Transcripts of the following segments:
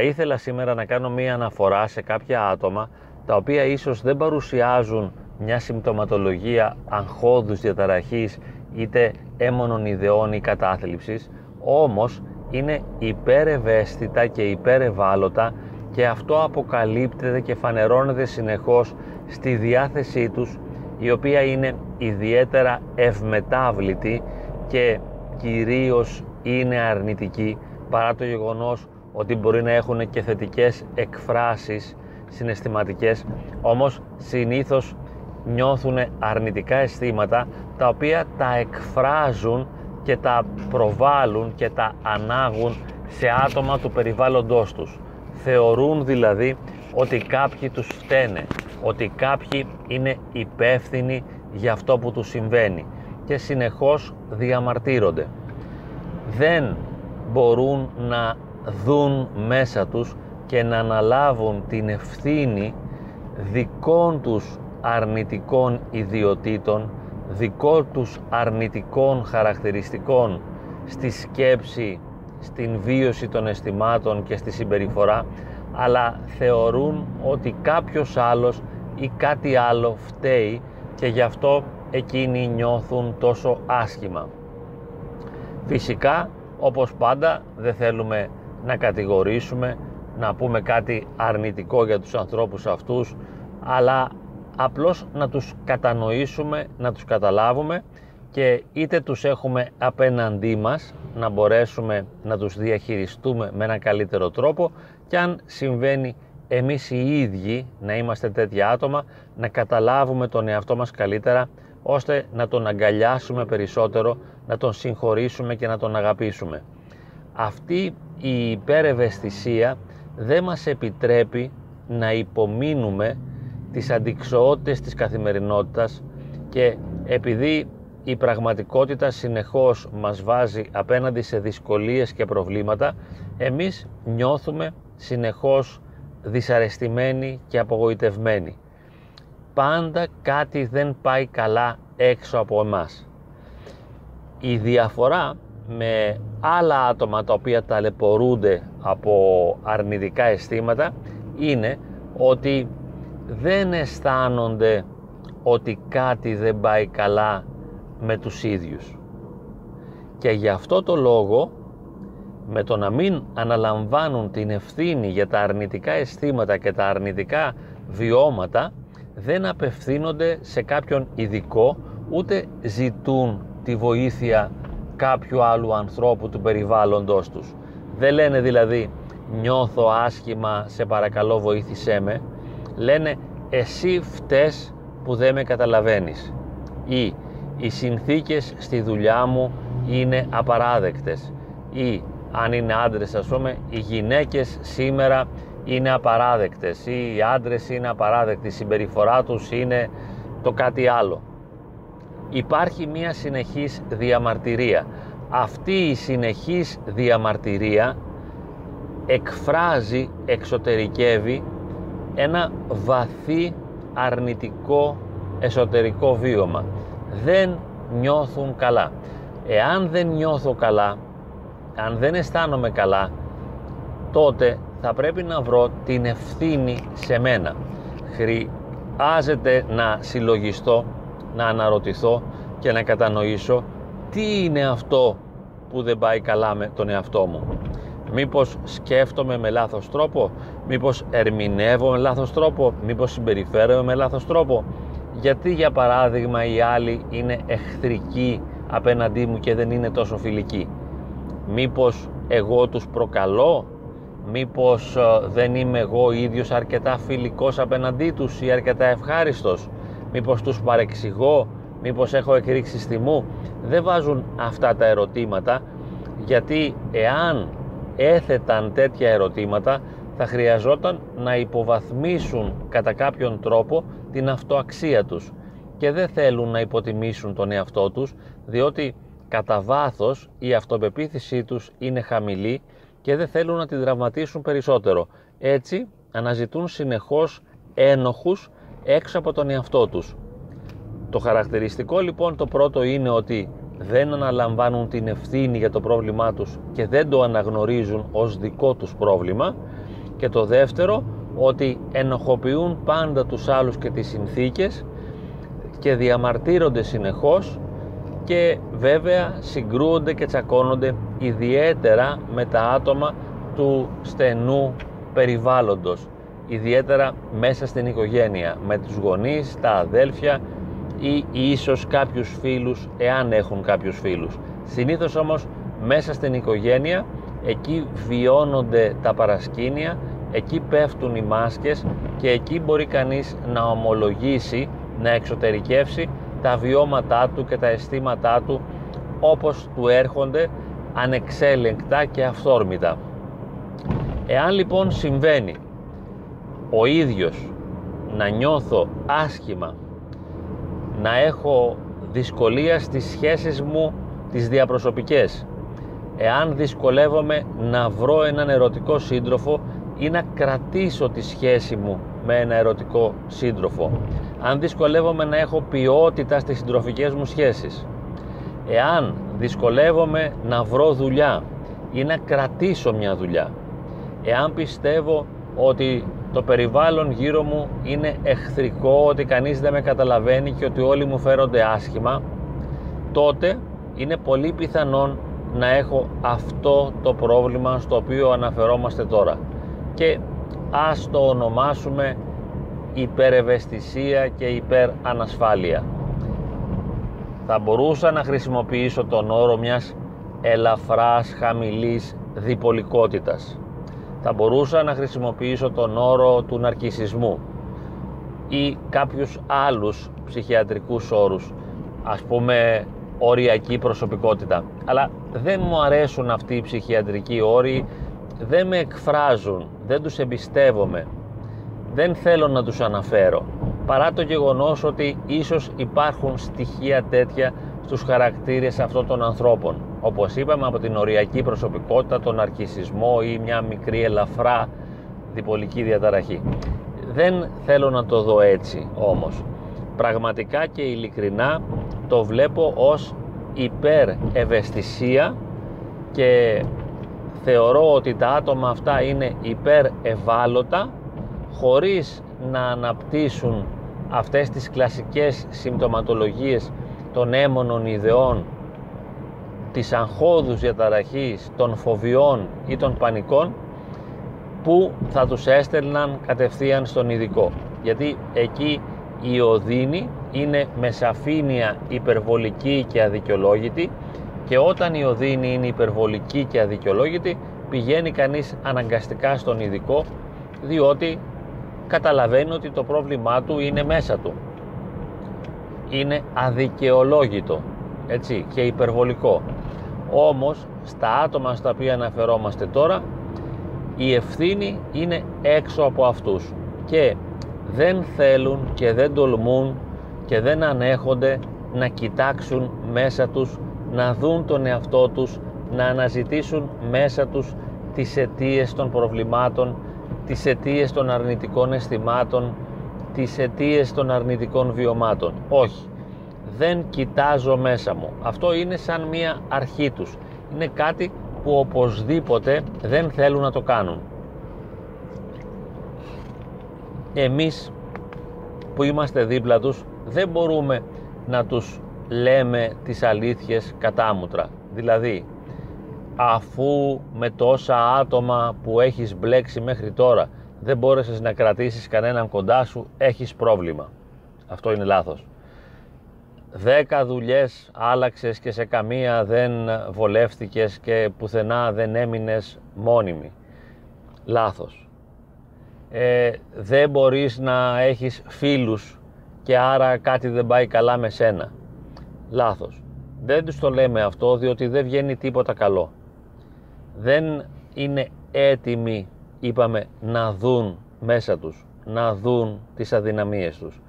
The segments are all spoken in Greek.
Θα ήθελα σήμερα να κάνω μία αναφορά σε κάποια άτομα τα οποία ίσως δεν παρουσιάζουν μια συμπτωματολογία αγχώδους διαταραχής είτε έμονων ιδεών ή κατάθλιψης, όμως είναι υπερευαίσθητα και υπερευάλωτα και αυτό αποκαλύπτεται και φανερώνεται συνεχώς στη διάθεσή τους η οποία είναι ιδιαίτερα ευμετάβλητη και κυρίως είναι αρνητική παρά το γεγονός ότι μπορεί να έχουν και θετικές εκφράσεις συναισθηματικές όμως συνήθως νιώθουν αρνητικά αισθήματα τα οποία τα εκφράζουν και τα προβάλλουν και τα ανάγουν σε άτομα του περιβάλλοντός τους. Θεωρούν δηλαδή ότι κάποιοι τους φταίνε, ότι κάποιοι είναι υπεύθυνοι για αυτό που τους συμβαίνει και συνεχώς διαμαρτύρονται. Δεν μπορούν να δουν μέσα τους και να αναλάβουν την ευθύνη δικών τους αρνητικών ιδιωτήτων, δικών τους αρνητικών χαρακτηριστικών στη σκέψη, στην βίωση των αισθημάτων και στη συμπεριφορά, αλλά θεωρούν ότι κάποιος άλλος ή κάτι άλλο φταίει και γι' αυτό εκείνοι νιώθουν τόσο άσχημα. Φυσικά, όπως πάντα, δεν θέλουμε να κατηγορήσουμε, να πούμε κάτι αρνητικό για τους ανθρώπους αυτούς, αλλά απλώς να τους κατανοήσουμε, να τους καταλάβουμε και είτε τους έχουμε απέναντί μας να μπορέσουμε να τους διαχειριστούμε με ένα καλύτερο τρόπο και αν συμβαίνει εμείς οι ίδιοι να είμαστε τέτοια άτομα να καταλάβουμε τον εαυτό μας καλύτερα ώστε να τον αγκαλιάσουμε περισσότερο, να τον συγχωρήσουμε και να τον αγαπήσουμε. Αυτή η υπερευαισθησία δεν μας επιτρέπει να υπομείνουμε τις αντικσοότητες της καθημερινότητας και επειδή η πραγματικότητα συνεχώς μας βάζει απέναντι σε δυσκολίες και προβλήματα εμείς νιώθουμε συνεχώς δυσαρεστημένοι και απογοητευμένοι. Πάντα κάτι δεν πάει καλά έξω από εμάς. Η διαφορά με άλλα άτομα τα οποία ταλαιπωρούνται από αρνητικά αισθήματα είναι ότι δεν αισθάνονται ότι κάτι δεν πάει καλά με τους ίδιους. Και γι' αυτό το λόγο με το να μην αναλαμβάνουν την ευθύνη για τα αρνητικά αισθήματα και τα αρνητικά βιώματα δεν απευθύνονται σε κάποιον ειδικό ούτε ζητούν τη βοήθεια κάποιου άλλου ανθρώπου του περιβάλλοντος τους. Δεν λένε δηλαδή νιώθω άσχημα, σε παρακαλώ βοήθησέ με. Λένε εσύ φταίς που δεν με καταλαβαίνεις ή οι συνθήκες στη δουλειά μου είναι απαράδεκτες ή αν είναι άντρες ας πούμε οι γυναίκες σήμερα είναι απαράδεκτες ή οι άντρες είναι απαράδεκτοι η συμπεριφορά τους είναι το κάτι άλλο υπάρχει μια συνεχής διαμαρτυρία. Αυτή η συνεχής διαμαρτυρία εκφράζει, εξωτερικεύει ένα βαθύ αρνητικό εσωτερικό βίωμα. Δεν νιώθουν καλά. Εάν δεν νιώθω καλά αν δεν αισθάνομαι καλά τότε θα πρέπει να βρω την ευθύνη σε μένα. Χρειάζεται να συλλογιστώ να αναρωτηθώ και να κατανοήσω τι είναι αυτό που δεν πάει καλά με τον εαυτό μου. Μήπως σκέφτομαι με λάθος τρόπο μήπως ερμηνεύω με λάθος τρόπο μήπως συμπεριφέρομαι με λάθος τρόπο. Γιατί για παράδειγμα οι άλλοι είναι εχθρικοί απέναντί μου και δεν είναι τόσο φιλικοί; Μήπως εγώ τους προκαλώ; Μήπως ε, δεν είμαι εγώ ίδιος αρκετά φιλικός απέναντί τους ή αρκετά ευχάριστος; Μήπως τους παρεξηγώ μήπως έχω εκρήξει στη μου δεν βάζουν αυτά τα ερωτήματα γιατί εάν έθεταν τέτοια ερωτήματα θα χρειαζόταν να υποβαθμίσουν κατά κάποιον τρόπο την αυτοαξία τους και δεν θέλουν να υποτιμήσουν τον εαυτό τους διότι κατά βάθος η αυτοπεποίθησή τους είναι χαμηλή και δεν θέλουν να την δραματίσουν περισσότερο. Έτσι αναζητούν συνεχώς ένοχους έξω από τον εαυτό τους. Το χαρακτηριστικό λοιπόν το πρώτο είναι ότι δεν αναλαμβάνουν την ευθύνη για το πρόβλημά τους και δεν το αναγνωρίζουν ως δικό τους πρόβλημα και το δεύτερο ότι ενοχοποιούν πάντα τους άλλους και τις συνθήκες και διαμαρτύρονται συνεχώς και βέβαια συγκρούονται και τσακώνονται ιδιαίτερα με τα άτομα του στενού περιβάλλοντος ιδιαίτερα μέσα στην οικογένεια με τους γονείς, τα αδέλφια ή ίσως κάποιους φίλους εάν έχουν κάποιους φίλους συνήθως όμως μέσα στην οικογένεια εκεί βιώνονται τα παρασκήνια εκεί πέφτουν οι μάσκες και εκεί μπορεί κανείς να ομολογήσει να εξωτερικεύσει τα βιώματά του και τα αισθήματά του όπως του έρχονται ανεξέλεγκτα και αυθόρμητα. Εάν λοιπόν συμβαίνει ο ίδιος να νιώθω άσχημα, να έχω δυσκολία στις σχέσεις μου τις διαπροσωπικές, εάν δυσκολεύομαι να βρω έναν ερωτικό σύντροφο ή να κρατήσω τη σχέση μου με ένα ερωτικό σύντροφο, αν δυσκολεύομαι να έχω ποιότητα στις συντροφικές μου σχέσεις, εάν δυσκολεύομαι να βρω δουλειά ή να κρατήσω μια δουλειά, εάν πιστεύω ότι το περιβάλλον γύρω μου είναι εχθρικό, ότι κανείς δεν με καταλαβαίνει και ότι όλοι μου φέρονται άσχημα, τότε είναι πολύ πιθανόν να έχω αυτό το πρόβλημα στο οποίο αναφερόμαστε τώρα. Και ας το ονομάσουμε υπερευαισθησία και υπερανασφάλεια. Θα μπορούσα να χρησιμοποιήσω τον όρο μιας ελαφράς χαμηλής διπολικότητας. Θα μπορούσα να χρησιμοποιήσω τον όρο του ναρκισισμού ή κάποιους άλλους ψυχιατρικούς όρους, ας πούμε οριακή προσωπικότητα. Αλλά δεν μου αρέσουν αυτοί οι ψυχιατρικοί όροι, δεν με εκφράζουν, δεν τους εμπιστεύομαι δεν θέλω να τους αναφέρω παρά το γεγονός ότι ίσως υπάρχουν στοιχεία τέτοια στους χαρακτήρες αυτών των ανθρώπων όπως είπαμε από την οριακή προσωπικότητα, τον αρκισισμό ή μια μικρή ελαφρά διπολική διαταραχή. Δεν θέλω να το δω έτσι όμως. Πραγματικά και ειλικρινά το βλέπω ως υπερευαισθησία και θεωρώ ότι τα άτομα αυτά είναι υπερευάλωτα χωρίς να αναπτύσσουν αυτές τις κλασικές συμπτωματολογίες των έμονων ιδεών της αγχώδους διαταραχής, των φοβιών ή των πανικών που θα τους έστελναν κατευθείαν στον ειδικό γιατί εκεί η οδύνη είναι με σαφήνεια υπερβολική και αδικαιολόγητη και όταν η οδύνη είναι υπερβολική και αδικαιολόγητη πηγαίνει κανείς αναγκαστικά στον ειδικό διότι καταλαβαίνει ότι το πρόβλημά του είναι μέσα του. Είναι αδικαιολόγητο έτσι, και υπερβολικό. Όμως στα άτομα στα οποία αναφερόμαστε τώρα η ευθύνη είναι έξω από αυτούς και δεν θέλουν και δεν τολμούν και δεν ανέχονται να κοιτάξουν μέσα τους, να δουν τον εαυτό τους, να αναζητήσουν μέσα τους τις αιτίες των προβλημάτων τις αιτίες των αρνητικών αισθημάτων, τις αιτίες των αρνητικών βιωμάτων. Όχι, δεν κοιτάζω μέσα μου. Αυτό είναι σαν μία αρχή τους. Είναι κάτι που οπωσδήποτε δεν θέλουν να το κάνουν. Εμείς που είμαστε δίπλα τους δεν μπορούμε να τους λέμε τις αλήθειες κατάμουτρα. Δηλαδή αφού με τόσα άτομα που έχεις μπλέξει μέχρι τώρα δεν μπόρεσες να κρατήσεις κανέναν κοντά σου, έχεις πρόβλημα. Αυτό είναι λάθος. Δέκα δουλειές άλλαξες και σε καμία δεν βολεύτηκες και πουθενά δεν έμεινες μόνιμη. Λάθος. Ε, δεν μπορείς να έχεις φίλους και άρα κάτι δεν πάει καλά με σένα. Λάθος. Δεν τους το λέμε αυτό διότι δεν βγαίνει τίποτα καλό δεν είναι έτοιμοι είπαμε να δουν μέσα τους να δουν τις αδυναμίες τους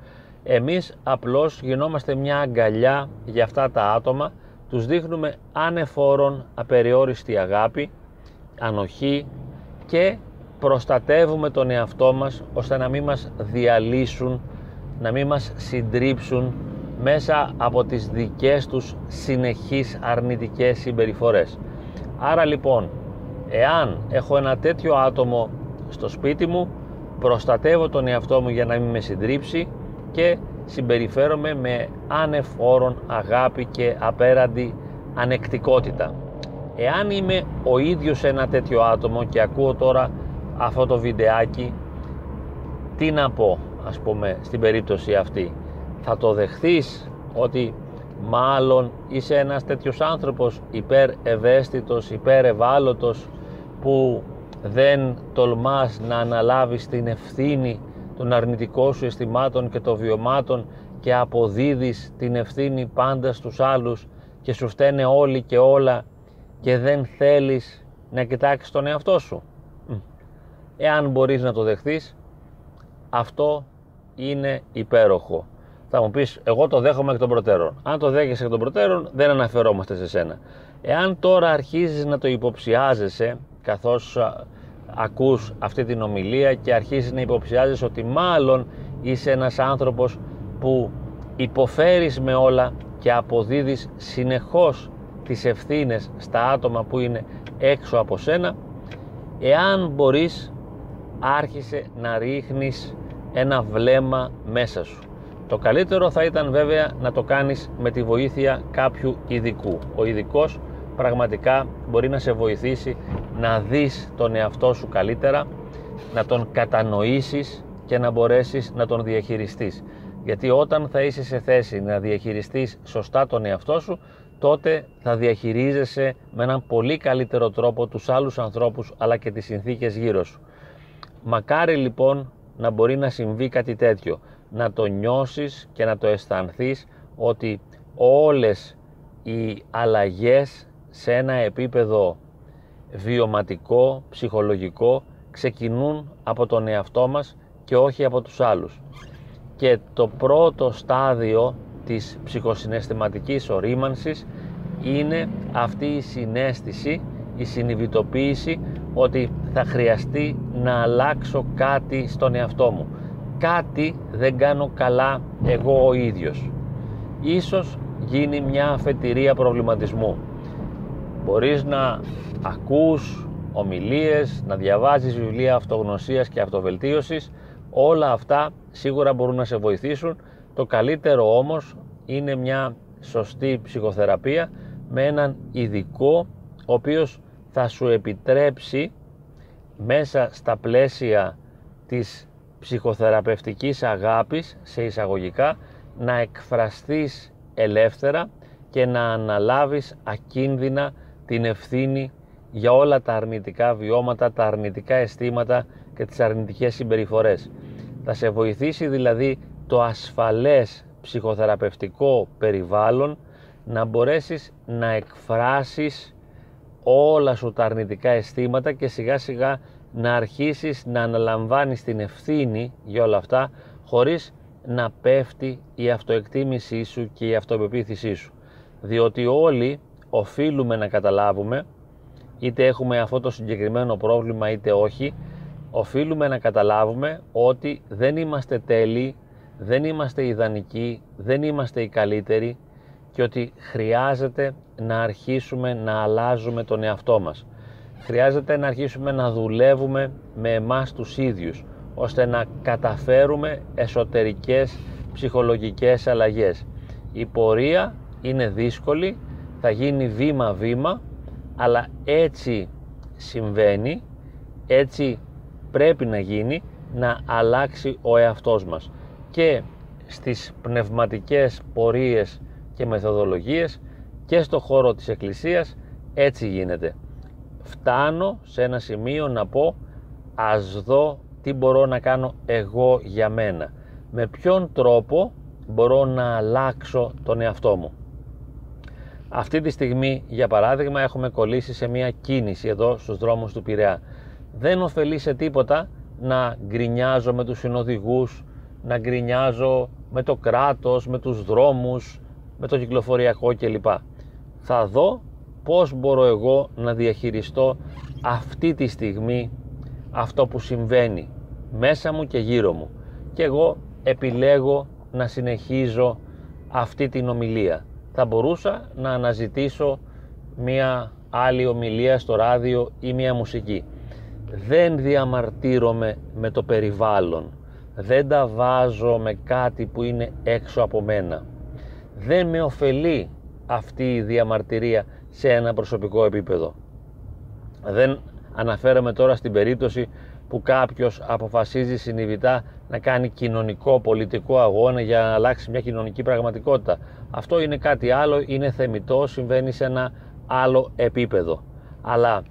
εμείς απλώς γινόμαστε μια αγκαλιά για αυτά τα άτομα τους δείχνουμε ανεφόρον απεριόριστη αγάπη ανοχή και προστατεύουμε τον εαυτό μας ώστε να μην μας διαλύσουν να μην μας συντρίψουν μέσα από τις δικές τους συνεχείς αρνητικές συμπεριφορές. Άρα λοιπόν, εάν έχω ένα τέτοιο άτομο στο σπίτι μου, προστατεύω τον εαυτό μου για να μην με συντρίψει και συμπεριφέρομαι με άνευ αγάπη και απέραντη ανεκτικότητα. Εάν είμαι ο ίδιος ένα τέτοιο άτομο και ακούω τώρα αυτό το βιντεάκι, τι να πω ας πούμε στην περίπτωση αυτή. Θα το δεχθείς ότι μάλλον είσαι ένας τέτοιος άνθρωπος υπέρ ευαίσθητος, υπέρ ευάλωτος που δεν τολμάς να αναλάβεις την ευθύνη των αρνητικών σου αισθημάτων και των βιωμάτων και αποδίδεις την ευθύνη πάντα στους άλλους και σου φταίνε όλοι και όλα και δεν θέλεις να κοιτάξεις τον εαυτό σου. Εάν μπορείς να το δεχθείς, αυτό είναι υπέροχο. Θα μου πεις, εγώ το δέχομαι εκ των προτέρων. Αν το δέχεσαι εκ των προτέρων, δεν αναφερόμαστε σε σένα. Εάν τώρα αρχίζεις να το υποψιάζεσαι, καθώς ακούς αυτή την ομιλία και αρχίζεις να υποψιάζεσαι ότι μάλλον είσαι ένας άνθρωπος που υποφέρεις με όλα και αποδίδεις συνεχώς τις ευθύνες στα άτομα που είναι έξω από σένα εάν μπορείς άρχισε να ρίχνεις ένα βλέμμα μέσα σου. Το καλύτερο θα ήταν βέβαια να το κάνεις με τη βοήθεια κάποιου ειδικού. Ο ειδικός πραγματικά μπορεί να σε βοηθήσει να δεις τον εαυτό σου καλύτερα να τον κατανοήσεις και να μπορέσεις να τον διαχειριστείς γιατί όταν θα είσαι σε θέση να διαχειριστείς σωστά τον εαυτό σου τότε θα διαχειρίζεσαι με έναν πολύ καλύτερο τρόπο τους άλλους ανθρώπους αλλά και τις συνθήκες γύρω σου. Μακάρι λοιπόν να μπορεί να συμβεί κάτι τέτοιο, να το νιώσεις και να το αισθανθείς ότι όλες οι αλλαγές σε ένα επίπεδο βιωματικό, ψυχολογικό ξεκινούν από τον εαυτό μας και όχι από τους άλλους. Και το πρώτο στάδιο της ψυχοσυναισθηματικής ορίμανσης είναι αυτή η συνέστηση, η συνειδητοποίηση ότι θα χρειαστεί να αλλάξω κάτι στον εαυτό μου. Κάτι δεν κάνω καλά εγώ ο ίδιος. Ίσως γίνει μια αφετηρία προβληματισμού. Μπορείς να ακούς ομιλίες, να διαβάζεις βιβλία αυτογνωσίας και αυτοβελτίωσης. Όλα αυτά σίγουρα μπορούν να σε βοηθήσουν το καλύτερο όμως είναι μια σωστή ψυχοθεραπεία με έναν ειδικό ο οποίος θα σου επιτρέψει μέσα στα πλαίσια της ψυχοθεραπευτικής αγάπης σε εισαγωγικά να εκφραστείς ελεύθερα και να αναλάβεις ακίνδυνα την ευθύνη για όλα τα αρνητικά βιώματα, τα αρνητικά αισθήματα και τις αρνητικές συμπεριφορές. Θα σε βοηθήσει δηλαδή το ασφαλές ψυχοθεραπευτικό περιβάλλον να μπορέσεις να εκφράσεις όλα σου τα αρνητικά αισθήματα και σιγά σιγά να αρχίσεις να αναλαμβάνεις την ευθύνη για όλα αυτά χωρίς να πέφτει η αυτοεκτίμησή σου και η αυτοπεποίθησή σου διότι όλοι οφείλουμε να καταλάβουμε είτε έχουμε αυτό το συγκεκριμένο πρόβλημα είτε όχι οφείλουμε να καταλάβουμε ότι δεν είμαστε τέλειοι, δεν είμαστε ιδανικοί, δεν είμαστε οι καλύτεροι και ότι χρειάζεται να αρχίσουμε να αλλάζουμε τον εαυτό μας. Χρειάζεται να αρχίσουμε να δουλεύουμε με εμάς τους ίδιους, ώστε να καταφέρουμε εσωτερικές ψυχολογικές αλλαγές. Η πορεία είναι δύσκολη, θα γίνει βήμα-βήμα, αλλά έτσι συμβαίνει, έτσι πρέπει να γίνει να αλλάξει ο εαυτός μας. Και στις πνευματικές πορείες και μεθοδολογίες και στο χώρο της Εκκλησίας έτσι γίνεται. Φτάνω σε ένα σημείο να πω ας δω τι μπορώ να κάνω εγώ για μένα. Με ποιον τρόπο μπορώ να αλλάξω τον εαυτό μου αυτή τη στιγμή για παράδειγμα έχουμε κολλήσει σε μια κίνηση εδώ στους δρόμους του Πειραιά δεν ωφελεί σε τίποτα να γκρινιάζω με τους συνοδηγούς, να γκρινιάζω με το κράτος, με τους δρόμους, με το κυκλοφοριακό κλπ. Θα δω πώς μπορώ εγώ να διαχειριστώ αυτή τη στιγμή αυτό που συμβαίνει μέσα μου και γύρω μου. Και εγώ επιλέγω να συνεχίζω αυτή την ομιλία. Θα μπορούσα να αναζητήσω μία άλλη ομιλία στο ράδιο ή μία μουσική δεν διαμαρτύρομαι με το περιβάλλον, δεν τα βάζω με κάτι που είναι έξω από μένα. Δεν με ωφελεί αυτή η διαμαρτυρία σε ένα προσωπικό επίπεδο. Δεν αναφέρομαι τώρα στην περίπτωση που κάποιος αποφασίζει συνειδητά να κάνει κοινωνικό πολιτικό αγώνα για να αλλάξει μια κοινωνική πραγματικότητα. Αυτό είναι κάτι άλλο, είναι θεμητό, συμβαίνει σε ένα άλλο επίπεδο. Αλλά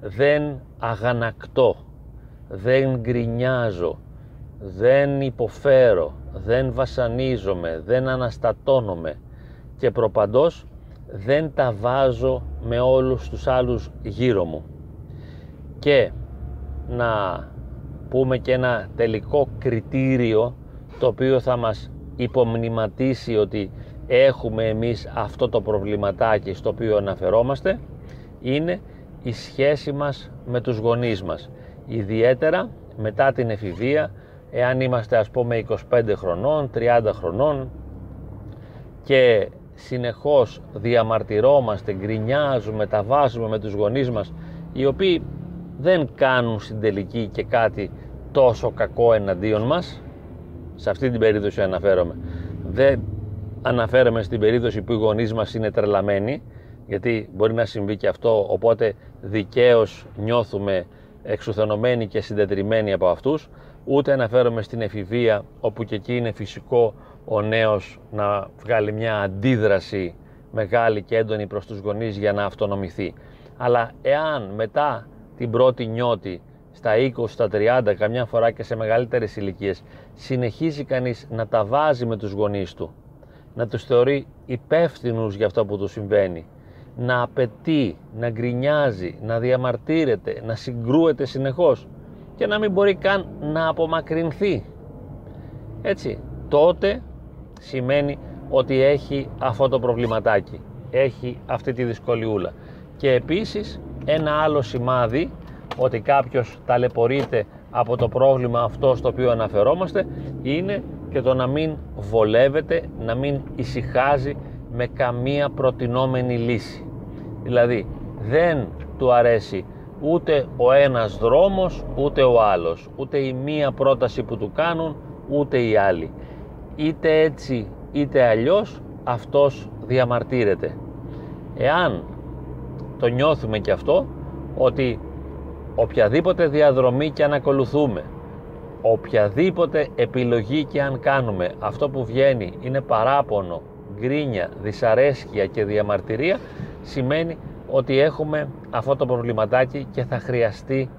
δεν αγανακτώ, δεν γκρινιάζω, δεν υποφέρω, δεν βασανίζομαι, δεν αναστατώνομαι και προπαντός δεν τα βάζω με όλους τους άλλους γύρω μου. Και να πούμε και ένα τελικό κριτήριο το οποίο θα μας υπομνηματίσει ότι έχουμε εμείς αυτό το προβληματάκι στο οποίο αναφερόμαστε είναι η σχέση μας με τους γονείς μας. Ιδιαίτερα μετά την εφηβεία, εάν είμαστε ας πούμε 25 χρονών, 30 χρονών και συνεχώς διαμαρτυρόμαστε, γκρινιάζουμε, τα βάζουμε με τους γονείς μας οι οποίοι δεν κάνουν στην τελική και κάτι τόσο κακό εναντίον μας σε αυτή την περίπτωση αναφέρομαι δεν αναφέρομαι στην περίπτωση που οι γονείς μας είναι τρελαμένοι γιατί μπορεί να συμβεί και αυτό οπότε δικαίως νιώθουμε εξουθενωμένοι και συντετριμένοι από αυτούς. Ούτε αναφέρομαι στην εφηβεία όπου και εκεί είναι φυσικό ο νέος να βγάλει μια αντίδραση μεγάλη και έντονη προς τους γονείς για να αυτονομηθεί. Αλλά εάν μετά την πρώτη νιώτη στα 20, στα 30, καμιά φορά και σε μεγαλύτερες ηλικίες, συνεχίζει κανείς να τα βάζει με τους γονείς του, να τους θεωρεί υπεύθυνους για αυτό που του συμβαίνει, να απαιτεί, να γκρινιάζει, να διαμαρτύρεται, να συγκρούεται συνεχώς και να μην μπορεί καν να απομακρυνθεί. Έτσι, τότε σημαίνει ότι έχει αυτό το προβληματάκι, έχει αυτή τη δυσκολιούλα. Και επίσης ένα άλλο σημάδι ότι κάποιος ταλαιπωρείται από το πρόβλημα αυτό στο οποίο αναφερόμαστε είναι και το να μην βολεύεται, να μην ησυχάζει με καμία προτινόμενη λύση. Δηλαδή δεν του αρέσει ούτε ο ένας δρόμος ούτε ο άλλος, ούτε η μία πρόταση που του κάνουν ούτε η άλλη. Είτε έτσι είτε αλλιώς αυτός διαμαρτύρεται. Εάν το νιώθουμε και αυτό ότι οποιαδήποτε διαδρομή και αν ακολουθούμε οποιαδήποτε επιλογή και αν κάνουμε αυτό που βγαίνει είναι παράπονο, γκρίνια, δυσαρέσκεια και διαμαρτυρία σημαίνει ότι έχουμε αυτό το προβληματάκι και θα χρειαστεί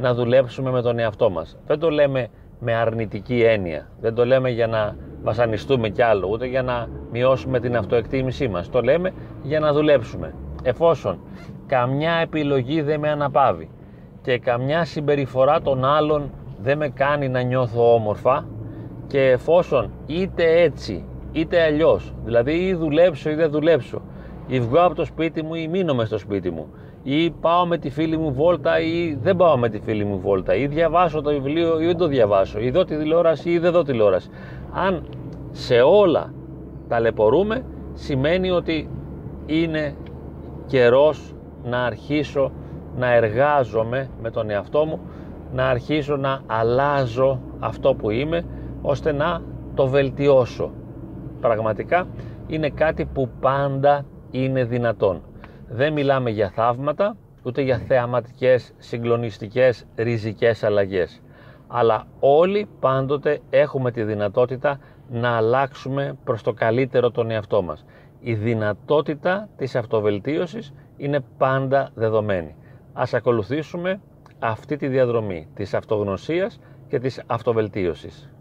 να δουλέψουμε με τον εαυτό μας. Δεν το λέμε με αρνητική έννοια, δεν το λέμε για να βασανιστούμε κι άλλο, ούτε για να μειώσουμε την αυτοεκτίμησή μας. Το λέμε για να δουλέψουμε. Εφόσον καμιά επιλογή δεν με αναπαύει και καμιά συμπεριφορά των άλλων δεν με κάνει να νιώθω όμορφα και εφόσον είτε έτσι είτε αλλιώς δηλαδή ή δουλέψω ή δεν δουλέψω ή βγω από το σπίτι μου ή μείνω μες στο σπίτι μου ή πάω με τη φίλη μου βόλτα ή δεν πάω με τη φίλη μου βόλτα ή διαβάσω το βιβλίο ή δεν το διαβάσω ή δω τη τηλεόραση ή δεν δω τηλεόραση. Αν σε όλα ταλαιπωρούμε σημαίνει ότι είναι καιρός να αρχίσω να εργάζομαι με τον εαυτό μου, να αρχίσω να αλλάζω αυτό που είμαι, ώστε να το βελτιώσω. Πραγματικά είναι κάτι που πάντα είναι δυνατόν. Δεν μιλάμε για θαύματα, ούτε για θεαματικές, συγκλονιστικές, ριζικές αλλαγές. Αλλά όλοι πάντοτε έχουμε τη δυνατότητα να αλλάξουμε προς το καλύτερο τον εαυτό μας. Η δυνατότητα της αυτοβελτίωσης είναι πάντα δεδομένη. Ας ακολουθήσουμε αυτή τη διαδρομή της αυτογνωσίας και της αυτοβελτίωσης.